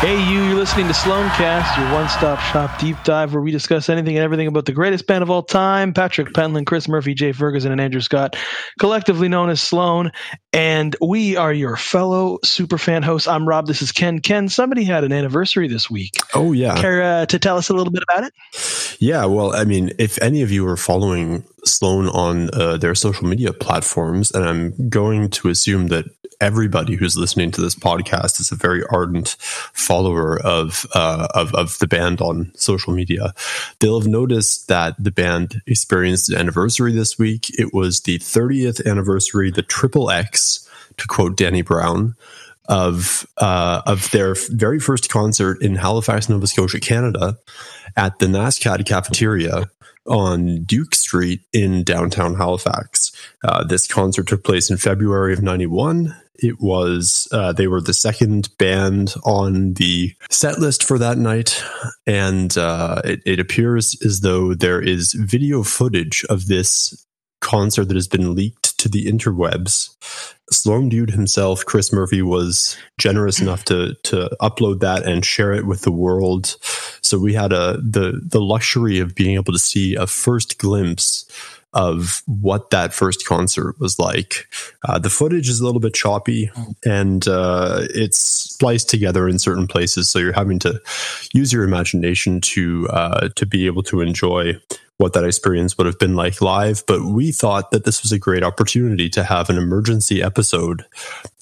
Hey, you, you're listening to Sloancast, your one stop shop deep dive where we discuss anything and everything about the greatest band of all time Patrick Pentland, Chris Murphy, Jay Ferguson, and Andrew Scott, collectively known as Sloan. And we are your fellow superfan hosts. I'm Rob. This is Ken. Ken, somebody had an anniversary this week. Oh, yeah. Care uh, to tell us a little bit about it? Yeah, well, I mean, if any of you are following Sloan on uh, their social media platforms, and I'm going to assume that everybody who's listening to this podcast is a very ardent follower of, uh, of of the band on social media. They'll have noticed that the band experienced an anniversary this week. It was the 30th anniversary, the Triple X, to quote Danny Brown, of uh, of their very first concert in Halifax, Nova Scotia, Canada, at the NASCAD cafeteria on Duke Street in downtown Halifax. Uh, this concert took place in February of 91. It was, uh, they were the second band on the set list for that night. And uh, it, it appears as though there is video footage of this concert that has been leaked to the interwebs. Sloan Dude himself, Chris Murphy, was generous enough to to upload that and share it with the world. So we had a the the luxury of being able to see a first glimpse of what that first concert was like. Uh, the footage is a little bit choppy and uh, it's spliced together in certain places, so you're having to use your imagination to uh, to be able to enjoy what that experience would have been like live. But we thought that this was a great opportunity to have an emergency episode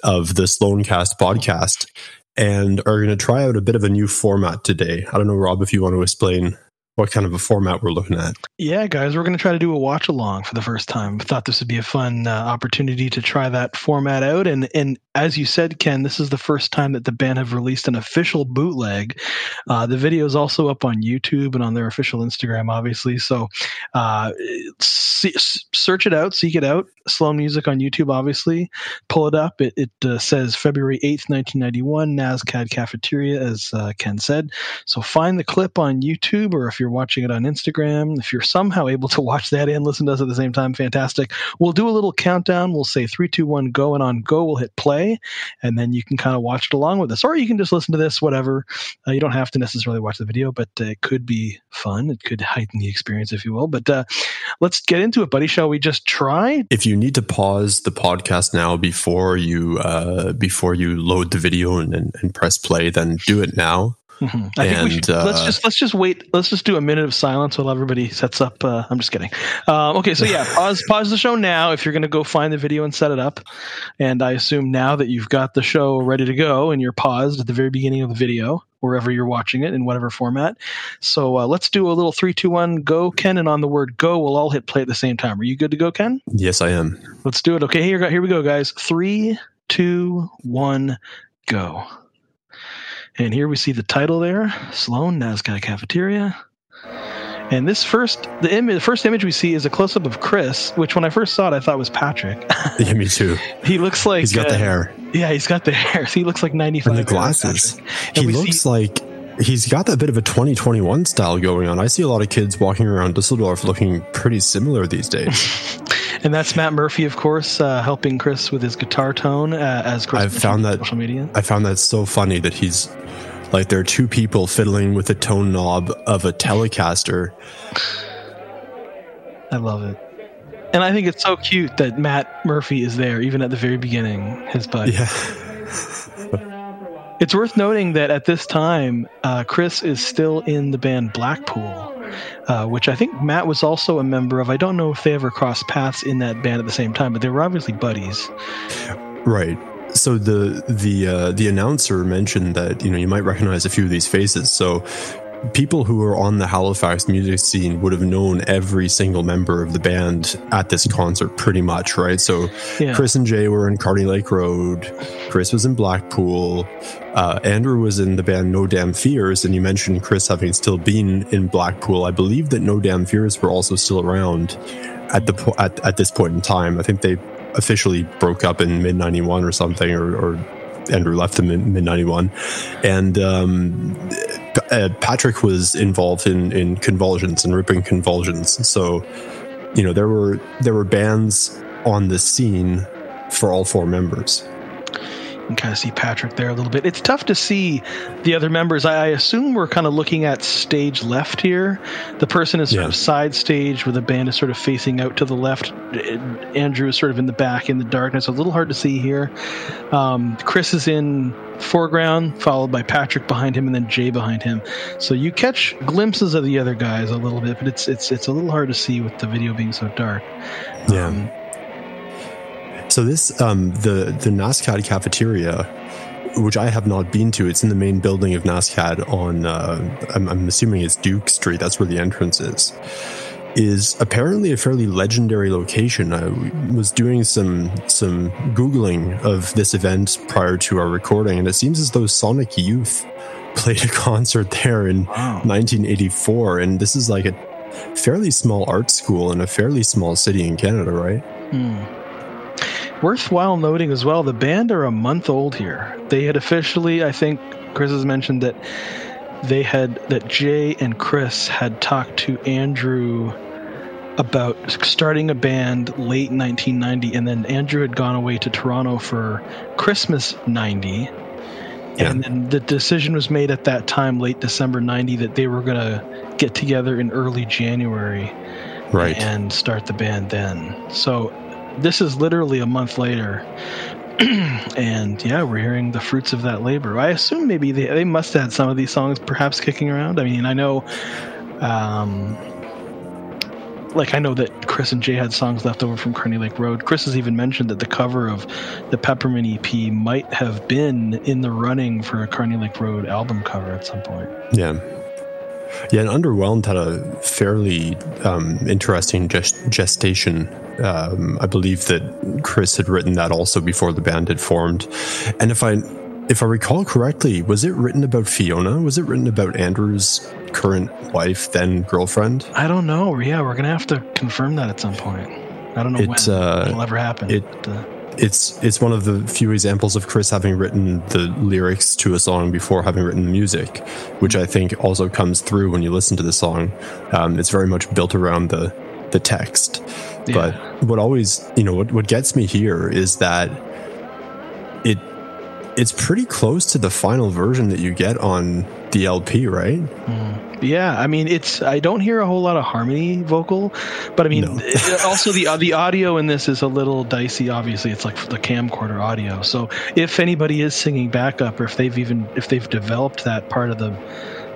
of the Sloancast podcast and are going to try out a bit of a new format today. I don't know, Rob, if you want to explain what kind of a format we're looking at. Yeah, guys, we're going to try to do a watch along for the first time. Thought this would be a fun uh, opportunity to try that format out. And and as you said, Ken, this is the first time that the band have released an official bootleg. Uh, the video is also up on YouTube and on their official Instagram, obviously. So uh, see, search it out, seek it out. Sloan Music on YouTube, obviously. Pull it up. It, it uh, says February 8th, 1991, NASCAD Cafeteria, as uh, Ken said. So find the clip on YouTube, or if you're watching it on Instagram, if you're somehow able to watch that and listen to us at the same time, fantastic. We'll do a little countdown. We'll say three, two, one, go, and on go, we'll hit play, and then you can kind of watch it along with us, or you can just listen to this, whatever. Uh, you don't have to necessarily watch the video, but uh, it could be fun. It could heighten the experience, if you will. But uh, let's get into it, buddy. Shall we just try? If you need to pause the podcast now before you uh, before you load the video and, and press play, then do it now. Mm-hmm. I and, think we should, uh, let's just let's just wait. Let's just do a minute of silence while everybody sets up. Uh, I'm just kidding. Um, okay, so yeah, pause pause the show now if you're going to go find the video and set it up. And I assume now that you've got the show ready to go and you're paused at the very beginning of the video, wherever you're watching it in whatever format. So uh, let's do a little three, two, one, go, Ken. And on the word go, we'll all hit play at the same time. Are you good to go, Ken? Yes, I am. Let's do it. Okay, here here we go, guys. Three, two, one, go. And here we see the title there, Sloan NASCAD Cafeteria. And this first, the image, the first image we see is a close up of Chris, which when I first saw it, I thought was Patrick. yeah, me too. he looks like he's got uh, the hair. Yeah, he's got the hair. So he looks like ninety five. And the glasses. He looks see, like he's got that bit of a 2021 style going on. I see a lot of kids walking around Dusseldorf looking pretty similar these days. and that's Matt Murphy, of course, uh, helping Chris with his guitar tone uh, as Chris. I've found that social media. I found that so funny that he's like there are two people fiddling with the tone knob of a Telecaster. I love it. And I think it's so cute that Matt Murphy is there, even at the very beginning, his buddy. Yeah. it's worth noting that at this time, uh, Chris is still in the band Blackpool, uh, which I think Matt was also a member of. I don't know if they ever crossed paths in that band at the same time, but they were obviously buddies. Right so the the uh, the announcer mentioned that you know you might recognize a few of these faces. So people who are on the Halifax music scene would have known every single member of the band at this concert, pretty much, right? So yeah. Chris and Jay were in Kearney Lake Road. Chris was in Blackpool. Uh, Andrew was in the band No Damn Fears, and you mentioned Chris having still been in Blackpool. I believe that No Damn Fears were also still around at the po- at, at this point in time. I think they officially broke up in mid 91 or something, or, or Andrew left them in mid 91. And um, uh, Patrick was involved in, in convulsions and ripping convulsions. So, you know, there were there were bands on the scene for all four members. And kind of see Patrick there a little bit. It's tough to see the other members. I, I assume we're kind of looking at stage left here. The person is sort Yeah. of side stage where the band is sort of facing out to the left. Andrew is sort of in the back in the darkness. A little hard to see here. Um, Chris is in foreground, followed by Patrick behind him, and then Jay behind him. So you catch glimpses of the other guys a little bit, but it's it's it's a little hard to see with the video being so dark. Yeah. Um, So this um the the NASCAD cafeteria, which I have not been to, it's in the main building of NASCAD on uh, I'm, I'm assuming it's Duke Street. That's where the entrance is. Is apparently a fairly legendary location. I was doing some some googling of this event prior to our recording, and it seems as though Sonic Youth played a concert there in wow. 1984, and this is like a fairly small art school in a fairly small city in Canada, right? Hmm. Worthwhile noting as well, the band are a month old here. They had officially, I think, Chris has mentioned that they had that Jay and Chris had talked to Andrew about starting a band late 1990, and then Andrew had gone away to Toronto for Christmas 90. And then the decision was made at that time, late December 90, that they were going to get together in early January Right. and start the band then. So this is literally a month later. and yeah, we're hearing the fruits of that labor. I assume maybe they, they must have had some of these songs perhaps kicking around. I mean, I know, um, like I know that Chris and Jay had songs left over from Kearney Lake Road. Chris has even mentioned that the cover of the Peppermint EP might have been in the running for a Kearney Lake Road album cover at some point. Yeah. Yeah, and Underwhelmed had a fairly um, interesting gest- gestation. Um, I believe that Chris had written that also before the band had formed. And if I if I recall correctly, was it written about Fiona? Was it written about Andrew's current wife, then girlfriend? I don't know. Yeah, we're gonna have to confirm that at some point. I don't know It's, when uh, it'll ever happen. it- but, uh, It's it's one of the few examples of Chris having written the lyrics to a song before having written the music, which I think also comes through when you listen to the song. Um, it's very much built around the the text. Yeah. But what always, you know, what, what gets me here is that it it's pretty close to the final version that you get on the LP, right? yeah, I mean, it's. I don't hear a whole lot of harmony vocal, but I mean, No. it- also the the audio in this is a little dicey. Obviously, it's like the camcorder audio. So if anybody is singing backup, or if they've even if they've developed that part of the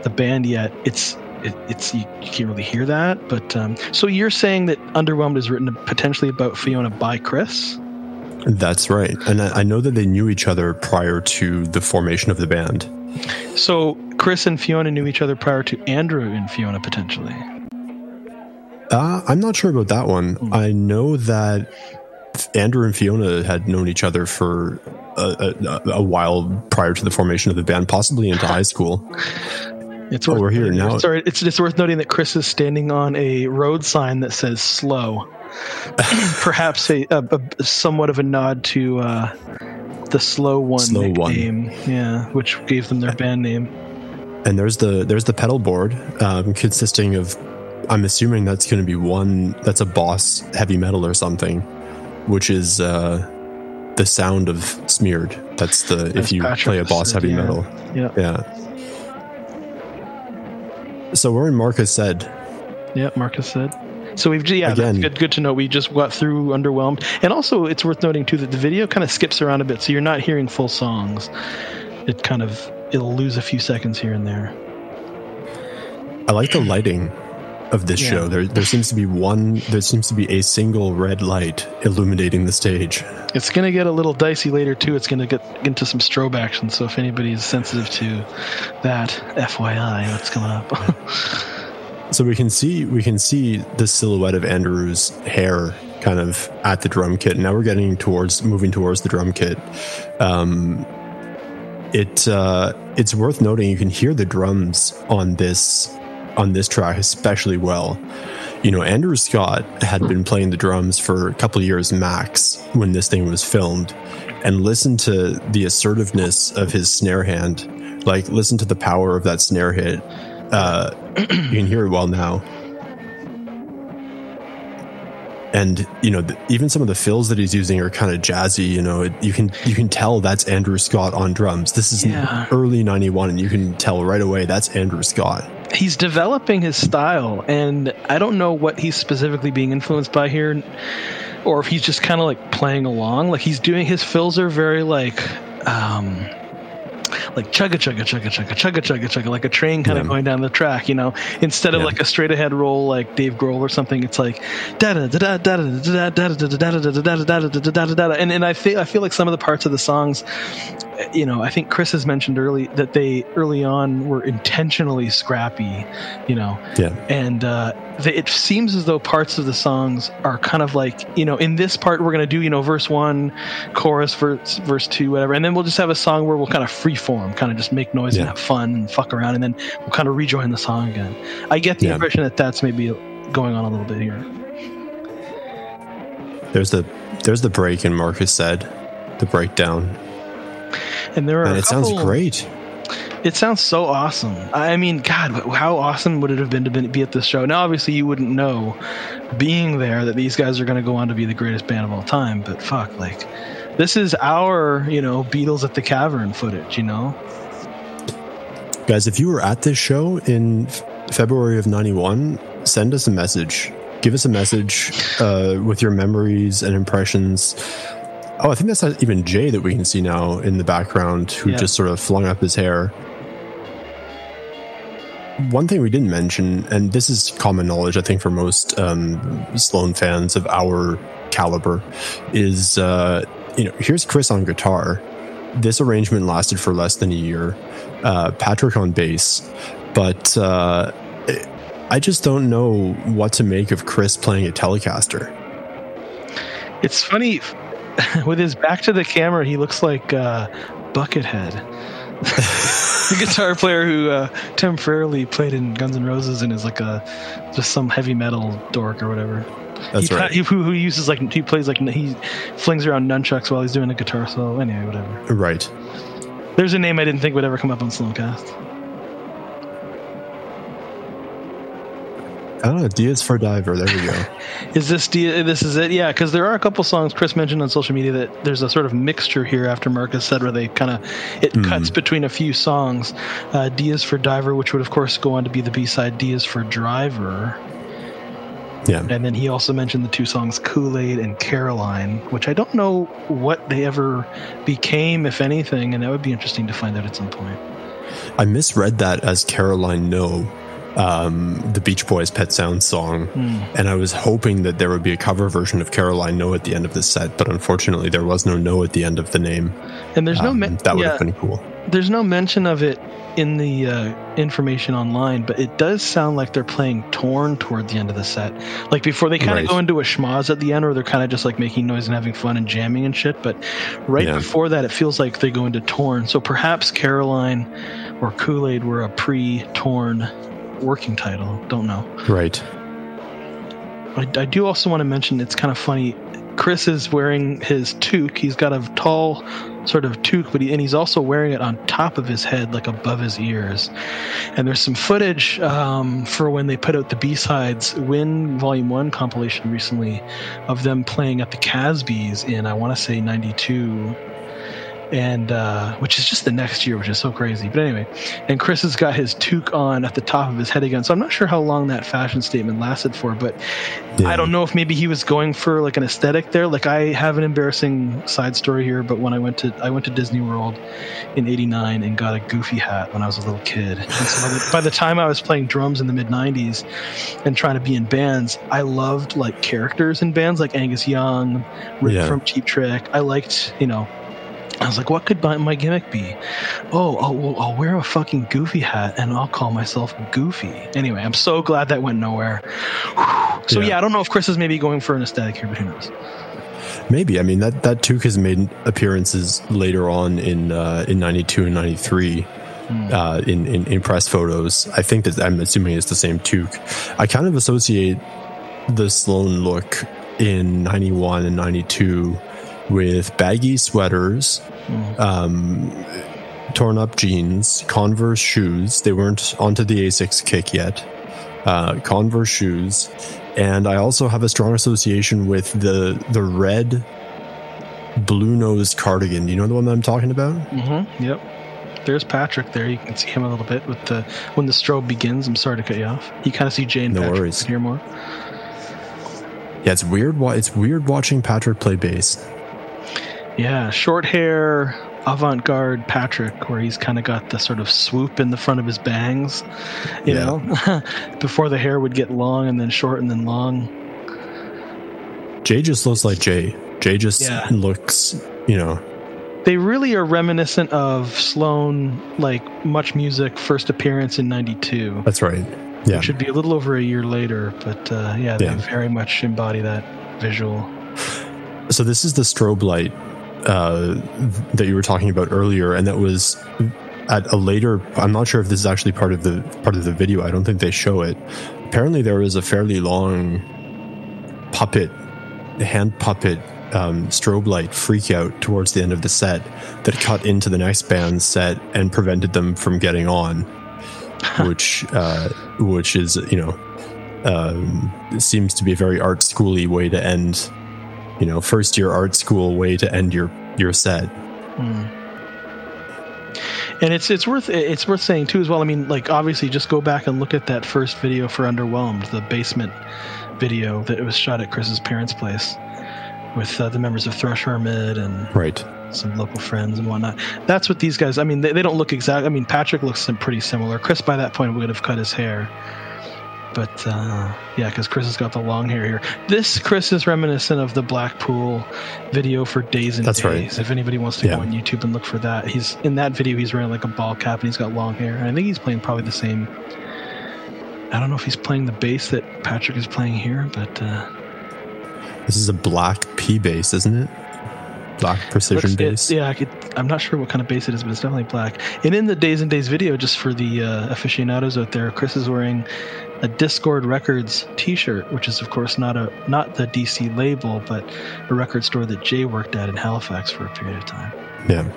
the band yet, it's. It, it's you, you can't really hear that, but um, so you're saying that "Underwhelmed" is written potentially about Fiona by Chris? That's right. And I, I know that they knew each other prior to the formation of the band. So Chris and Fiona knew each other prior to Andrew and Fiona potentially. Uh, I'm not sure about that one. Hmm. I know that Andrew and Fiona had known each other for a, a, a while prior to the formation of the band, possibly into high school. It's Oh, worth we're here now. Sorry, it's just worth noting that Chris is standing on a road sign that says "slow," perhaps a, a, a somewhat of a nod to uh, the "Slow One" Slow One. yeah, which gave them their band name. And there's the there's the pedal board um, consisting of, I'm assuming that's going to be one that's a Boss heavy metal or something, which is uh, the sound of smeared. That's the if you Patrick play a Boss said, heavy yeah. metal. Yeah, Yeah. So we're in Marcus said. yeah. Marcus said. So we've yeah, that's good. Good to know. We just got through underwhelmed, and also it's worth noting too that the video kind of skips around a bit, so you're not hearing full songs. It kind of it'll lose a few seconds here and there. I like the lighting of this Yeah. show. There, there seems to be one. There seems to be a single red light illuminating the stage. It's going to get a little dicey later too. It's going to get into some strobe action. So if anybody is sensitive to that, FYI, what's coming up? So we can see we can see the silhouette of Andrew's hair kind of at the drum kit. Now we're getting towards moving towards the drum kit. Um, it uh, it's worth noting you can hear the drums on this on this track especially well. You know, Andrew Scott had been playing the drums for a couple years max when this thing was filmed, and listen to the assertiveness of his snare hand. Like, listen to the power of that snare hit. Uh, you can hear it well now. and you know th- even some of the fills that he's using are kind of jazzy you know it, you can you can tell that's andrew scott on drums this is Yeah. early 91 and you can tell right away that's andrew scott he's developing his style and i don't know what he's specifically being influenced by here or if he's just kind of like playing along like he's doing his fills are very like um like chugga chugga chugga chugga chugga chugga chugga like a train kind of going down the track you know instead of Yeah. like a straight ahead roll like Dave Grohl or something it's like da da da da da da da da da da da da da da da da da da da and and I feel I feel like some of the parts of the songs you know I think Chris has mentioned early that they early on were intentionally scrappy you know? Yeah. And uh, the, it seems as though parts of the songs are kind of like you know in this part we're going to do you know verse one chorus verse verse two whatever and then we'll just have a song where we'll kind of free form kind of just make noise Yeah. and have fun and fuck around and then we'll kind of rejoin the song again. I get the Yeah. impression that that's maybe going on a little bit here. There's the there's the break in marcus said the breakdown and there are and it sounds great It sounds so awesome. I mean, God, how awesome would it have been to be- be at this show? Now, obviously, you wouldn't know being there that these guys are going to go on to be the greatest band of all time. But fuck, like, this is our, you know, Beatles at the Cavern footage. You know, guys if you were at this show in february of 91 send us a message give us a message uh, with your memories and impressions oh i think that's not even jay that we can see now in the background who Yeah. just sort of flung up his hair one thing we didn't mention and this is common knowledge i think for most um, sloan fans of our caliber is uh, you know here's chris on guitar this arrangement lasted for less than a year uh, Patrick on bass, but uh, I just don't know what to make of Chris playing a Telecaster. it's funny with his back to the camera. He looks like uh, Buckethead, the guitar player who uh, temporarily played in Guns N' Roses and is like a just some heavy metal dork or whatever. That's he, right. He, who, who uses like he plays like he flings around nunchucks while he's doing a guitar solo. Anyway, whatever. right. There's a name I didn't think would ever come up on Sloancast. I don't know. Diaz for Diver. There we go. Is this D- this is it? Yeah, because there are a couple songs Chris mentioned on social media that there's a sort of mixture here after Marcus said where they kind of it Hmm. cuts between a few songs. Uh, Diaz for Diver, which would of course go on to be the B side Diaz for Driver, yeah. and then he also mentioned the two songs Kool Aid and Caroline, which I don't know what they ever became, if anything, and that would be interesting to find out at some point. I misread that as Caroline No, um, the Beach Boys Pet Sounds song, and I was hoping that there would be a cover version of Caroline No at the end of the set, but unfortunately there was no No at the end of the name. And there's no Um, men- that would yeah, have been cool. there's no mention of it in the uh, information online, but it does sound like they're playing Torn toward the end of the set. Like before they kind of Right. go into a schmoz at the end, or they're kind of just like making noise and having fun and jamming and shit. But right Yeah. before that, it feels like they go into Torn. So perhaps Caroline or Kool Aid were a pre-Torn working title. Don't know. Right. I, I do also want to mention it's kind of funny. Chris is wearing his toque. He's got a tall sort of toque, but he, and he's also wearing it on top of his head, like above his ears. And there's some footage um, for when they put out the B sides Win Volume One compilation recently of them playing at the Casbys in I want to say '92. And uh, which is just the next year, which is so crazy. But anyway, and Chris has got his toque on at the top of his head again. So I'm not sure how long that fashion statement lasted for, but Yeah. I don't know if maybe he was going for like an aesthetic there. Like I have an embarrassing side story here, but when I went to I went to Disney World in '89 and got a Goofy hat when I was a little kid. And so by the, by the time I was playing drums in the mid '90s and trying to be in bands, I loved like characters in bands like Angus Young, Rick Yeah. from Cheap Trick. I liked you know. I was like, what could my, my gimmick be? Oh, I'll, I'll wear a fucking Goofy hat and I'll call myself Goofy. Anyway, I'm so glad that went nowhere. Whew. So Yeah. yeah. I don't know if Chris is maybe going for an aesthetic here, but who knows? Maybe. I mean that that toque has made appearances later on in uh, in '92 and '93. Uh, in, in in press photos, I think that I'm assuming it's the same toque. I kind of associate the Sloan look in '91 and '92 with baggy sweaters, um, torn up jeans, Converse shoes. They weren't onto the Asics kick yet. uh, Converse shoes, and I also have a strong association with the the red blue nose cardigan. Do you know the one that I'm talking about? Mm-hmm. Yep. There's Patrick there. You can see him a little bit with the when the strobe begins. I'm sorry to cut you off. You kind of see Jane. No Patrick worries. Here more. Yeah, it's weird. It's weird watching Patrick play bass. Yeah, short hair, avant-garde Patrick, where he's kind of got the sort of swoop in the front of his bangs. You Yeah. know, before the hair would get long and then short and then long. Jay just looks like Jay. Jay just Yeah. looks, you know, They really are reminiscent of Sloan, like Much Music first appearance in '92. that's right. Yeah. Which should be a little over a year later, but uh, yeah, they Yeah. very much embody that visual. So this is the strobe light uh, that you were talking about earlier, and that was at a later. I'm not sure if this is actually part of the part of the video. I don't think they show it. Apparently, there was a fairly long puppet, hand puppet um, strobe light freak out towards the end of the set that cut into the next band's set and prevented them from getting on, which uh, which is you know um, seems to be a very art schooly way to end you know first year art school way to end your your set Hmm. And it's it's worth it's worth saying too as well. I mean, like obviously, just go back and look at that first video for Underwhelmed, the basement video that was shot at Chris's parents' place with uh, the members of Thrush Hermit and right some local friends and whatnot. That's what these guys. I mean, they, they don't look exact. I mean, Patrick looks pretty similar. Chris by that point would have cut his hair, but uh, yeah, because Chris has got the long hair here. This Chris is reminiscent of the Blackpool video for Days and That's right. Days. If anybody wants to Yeah. go on YouTube and look for that, he's in that video. He's wearing like a ball cap and he's got long hair. And I think he's playing probably the same. I don't know if he's playing the bass that Patrick is playing here, but uh, this is a black p bass isn't it black precision Looks- it- bass yeah, I could, I'm not sure what kind of base it is, but it's definitely black. And in the Days and Days video, just for the uh, aficionados out there, Chris is wearing a Discord Records T-shirt, which is of course not a not the DC label, but a record store that Jay worked at in Halifax for a period of time. yeah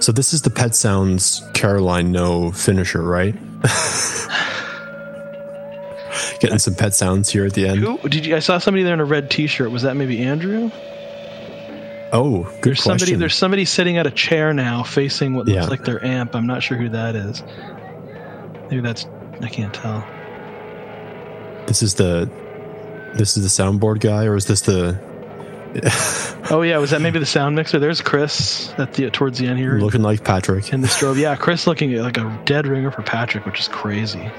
so this is the pet sounds caroline no finisher right getting some pet sounds here at the end Who did you? I saw somebody there in a red T-shirt. Was that maybe Andrew? Oh good There's somebody. There's somebody sitting at a chair now, facing what looks Yeah. like their amp. I'm not sure who that is. Maybe that's. I can't tell. this is the this is the soundboard guy or is this the Oh yeah, was that maybe the sound mixer? There's Chris at the towards the end here. looking like patrick in the strobe. Yeah, Chris looking like a dead ringer for Patrick, which is crazy.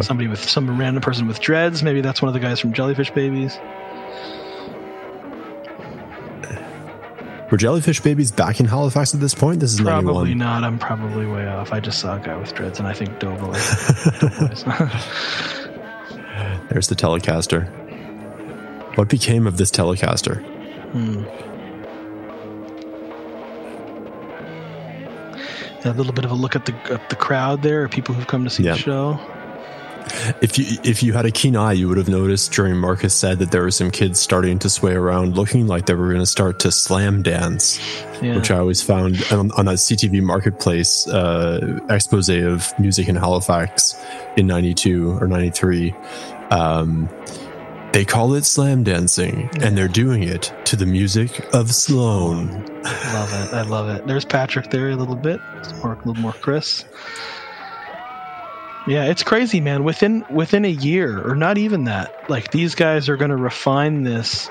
Somebody with some random person with dreads. Maybe that's one of the guys from Jellyfish Babies. Were jellyfish babies back in halifax at this point this is Probably 91 not. I'm probably way off. I just saw a guy with dreads, and I think Doughboy. There's the Telecaster. What became of this Telecaster? Hmm. A little bit of a look at the at the crowd there, people who've come to see Yeah. the show. If you if you had a keen eye, you would have noticed during Marcus said that there were some kids starting to sway around, looking like they were going to start to slam dance, Yeah. which I always found on, on that CTV Marketplace uh, expose of music in Halifax in '92 or '93. Um, they call it slam dancing, and they're doing it to the music of Sloan. love it. I love it. There's Patrick there a little bit. More, a little more Chris. Yeah, it's crazy, man. Within within a year, or not even that, like these guys are going to refine this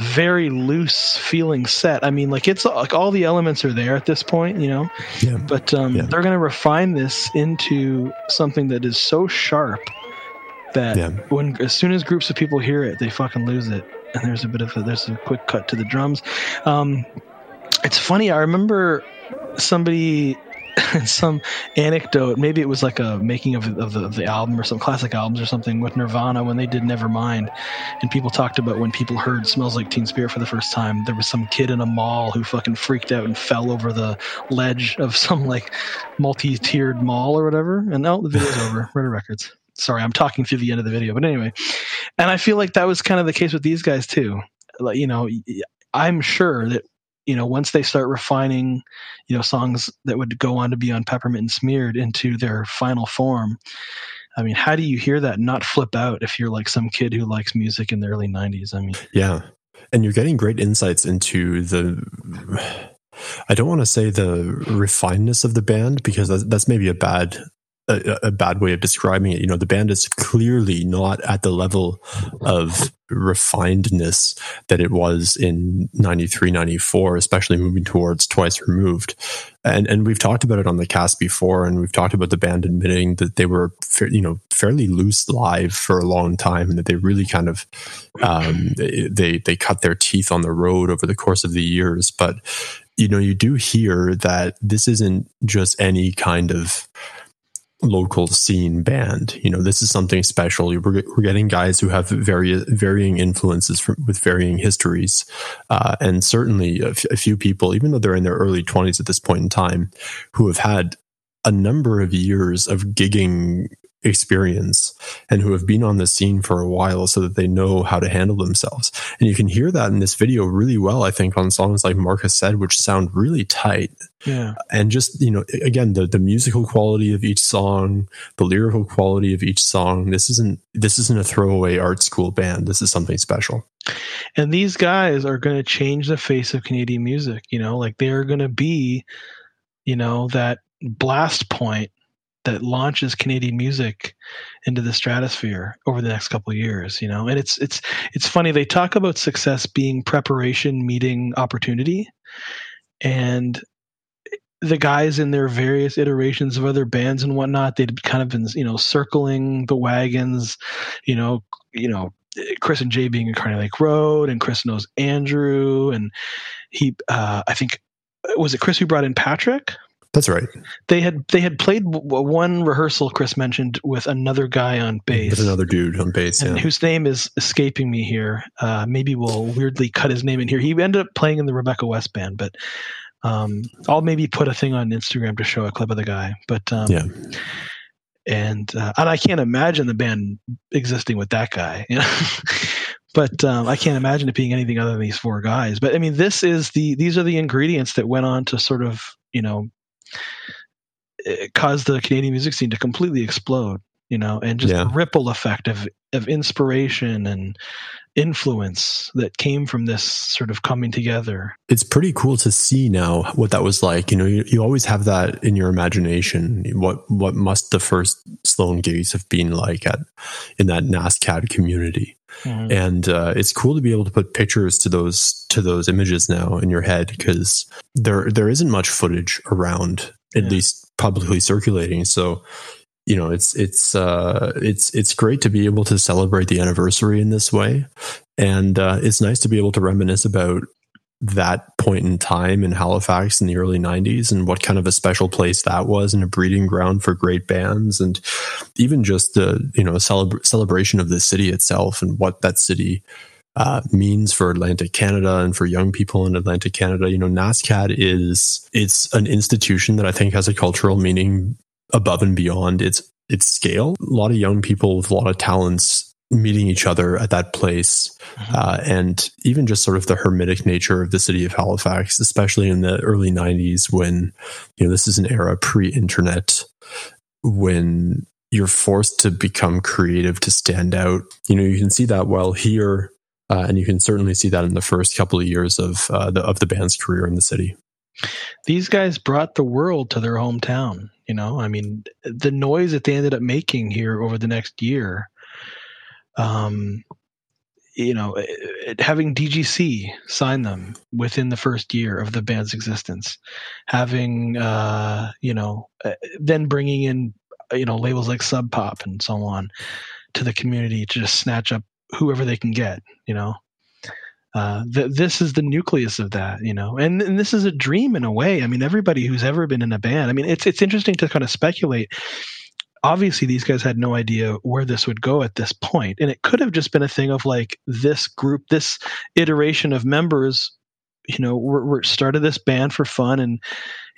very loose feeling set. I mean, like it's like all the elements are there at this point, you know. Yeah. But um, Yeah. they're going to refine this into something that is so sharp that Yeah. when as soon as groups of people hear it, they fucking lose it. And there's a bit of a there's a quick cut to the drums. Um, it's funny. I remember somebody some anecdote. Maybe it was like a making of, of, the, of the album or some classic albums or something with Nirvana when they did Nevermind, and people talked about when people heard "Smells Like Teen Spirit" for the first time. There was some kid in a mall who fucking freaked out and fell over the ledge of some like multi-tiered mall or whatever. And oh, the video's over. Ritter Records. Sorry, I'm talking through the end of the video, but anyway. And I feel like that was kind of the case with these guys too. Like you know, I'm sure that you know once they start refining you know songs that would go on to be on peppermint and smeared into their final form I mean, how do you hear that not flip out if you're like some kid who likes music in the early 90s? I mean, yeah. And you're getting great insights into the I don't want to say the refinedness of the band because that's maybe a bad a, a, bad way of describing it. You know, the band is clearly not at the level of refinedness that it was in 93, 94, especially moving towards twice removed. And, and we've talked about it on the cast before, and we've talked about the band admitting that they were, you know, fairly loose live for a long time and that they really kind of, um, they, they cut their teeth on the road over the course of the years. But, you know, you do hear that this isn't just any kind of, local scene band. You know, this is something special. We're, we're getting guys who have very varying influences from, with varying histories, uh, and certainly a, f- a few people, even though they're in their early twenties at this point in time, who have had a number of years of gigging experience and who have been on the scene for a while so that they know how to handle themselves. And you can hear that in this video really well, I think, on songs like Marcus said, which sound really tight. Yeah. And just, you know, again, the, the musical quality of each song, the lyrical quality of each song. This isn't this isn't a throwaway art school band. This is something special. And these guys are gonna change the face of Canadian music, you know, like they're gonna be, you know, that blast point that launches Canadian music into the stratosphere over the next couple years, you know. And it's it's it's funny they talk about success being preparation meeting opportunity and the guys in their various iterations of other bands and whatnot, they'd kind of been, you know, circling the wagons, you know, you know, Chris and Jay being in Kearney Lake Road, and Chris knows Andrew, and he, uh, I think, was it Chris who brought in Patrick? That's right. They had they had played one rehearsal. Chris mentioned with another guy on bass, with another dude on bass, and yeah. whose name is escaping me here. Uh, maybe we'll weirdly cut his name in here. He ended up playing in the Rebecca West band, but um, I'll maybe put a thing on Instagram to show a clip of the guy. But um, yeah, and uh, and I can't imagine the band existing with that guy. You know? but um, I can't imagine it being anything other than these four guys. But I mean, this is the these are the ingredients that went on to sort of you know caused the Canadian music scene to completely explode, you know, and just yeah. the ripple effect of of inspiration and influence that came from this sort of coming together. It's pretty cool to see now what that was like. You know, you, you always have that in your imagination. What what must the first Sloan gigs have been like at in that NASCAD community? Mm-hmm. And uh, it's cool to be able to put pictures to those to those images now in your head because there there isn't much footage around, at yeah. least publicly circulating. So you know it's it's uh it's it's great to be able to celebrate the anniversary in this way and uh, it's nice to be able to reminisce about that point in time in Halifax in the early 90s and what kind of a special place that was and a breeding ground for great bands and even just the you know celebra- celebration of the city itself and what that city uh, means for Atlantic Canada and for young people in Atlantic Canada. You know, NASCAD is it's an institution that I think has a cultural meaning above and beyond its its scale. A lot of young people with a lot of talents meeting each other at that place, mm-hmm. uh, and even just sort of the hermetic nature of the city of Halifax, especially in the early '90s, when you know this is an era pre-internet, when you're forced to become creative to stand out. You know, you can see that well here. Uh, and you can certainly see that in the first couple of years of uh, the of the band's career in the city. These guys brought the world to their hometown. You know, I mean, the noise that they ended up making here over the next year, um, you know, eh, eh, having DGC sign them within the first year of the band's existence, having, uh, you know, eh, then bringing in, you know, labels like Sub Pop and so on to the community to just snatch up whoever they can get, you know uh, th- this is the nucleus of that, you know, and, and this is a dream in a way. I mean, everybody who's ever been in a band, I mean, it's it's interesting to kind of speculate. Obviously, these guys had no idea where this would go at this point, and it could have just been a thing of like this group, this iteration of members, you know, were, were started this band for fun, and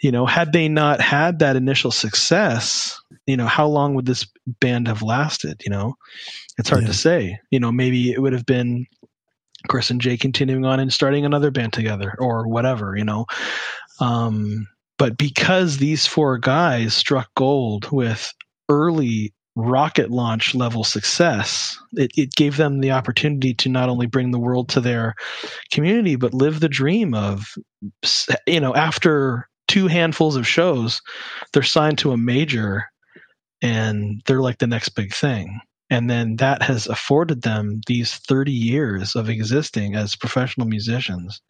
you know, had they not had that initial success, you know, how long would this band have lasted? You know, it's hard yeah. to say. You know, maybe it would have been Chris and Jay continuing on and starting another band together or whatever, you know. Um, but because these four guys struck gold with early rocket launch level success. It, it gave them the opportunity to not only bring the world to their community, but live the dream of, you know, after two handfuls of shows, they're signed to a major and they're like the next big thing. And then that has afforded them these 30 years of existing as professional musicians,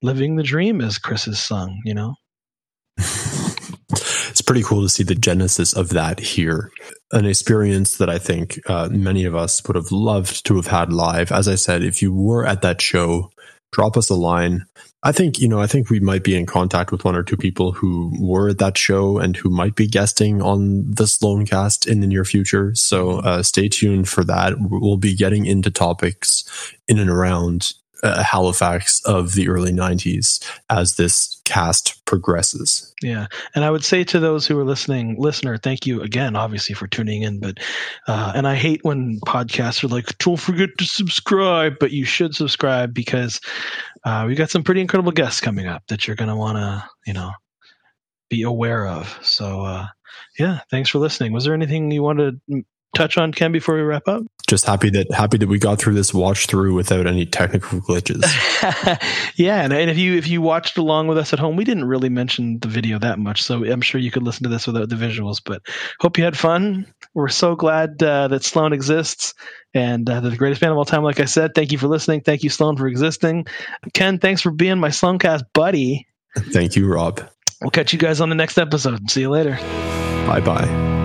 living the dream, as Chris has sung, you know? it's pretty cool to see the genesis of that here. An experience that I think uh, many of us would have loved to have had live. As I said, if you were at that show, drop us a line. I think, you know, I think we might be in contact with one or two people who were at that show and who might be guesting on the Sloancast in the near future. So uh, stay tuned for that. We'll be getting into topics in and around uh, Halifax of the early 90s as this cast progresses. Yeah. And I would say to those who are listening, listener, thank you again, obviously, for tuning in. But, uh, and I hate when podcasts are like, don't forget to subscribe, but you should subscribe because uh, we got some pretty incredible guests coming up that you're going to want to, you know, be aware of. So, uh, yeah, thanks for listening. Was there anything you wanted to touch on, Ken, before we wrap up? Just happy that happy that we got through this watch through without any technical glitches. yeah, and, and if you if you watched along with us at home, we didn't really mention the video that much, so I'm sure you could listen to this without the visuals. But hope you had fun. We're so glad uh, that Sloan exists and uh, the greatest band of all time. Like I said, thank you for listening. Thank you, Sloan, for existing. Ken, thanks for being my Sloancast buddy. Thank you, Rob. We'll catch you guys on the next episode. See you later. Bye bye.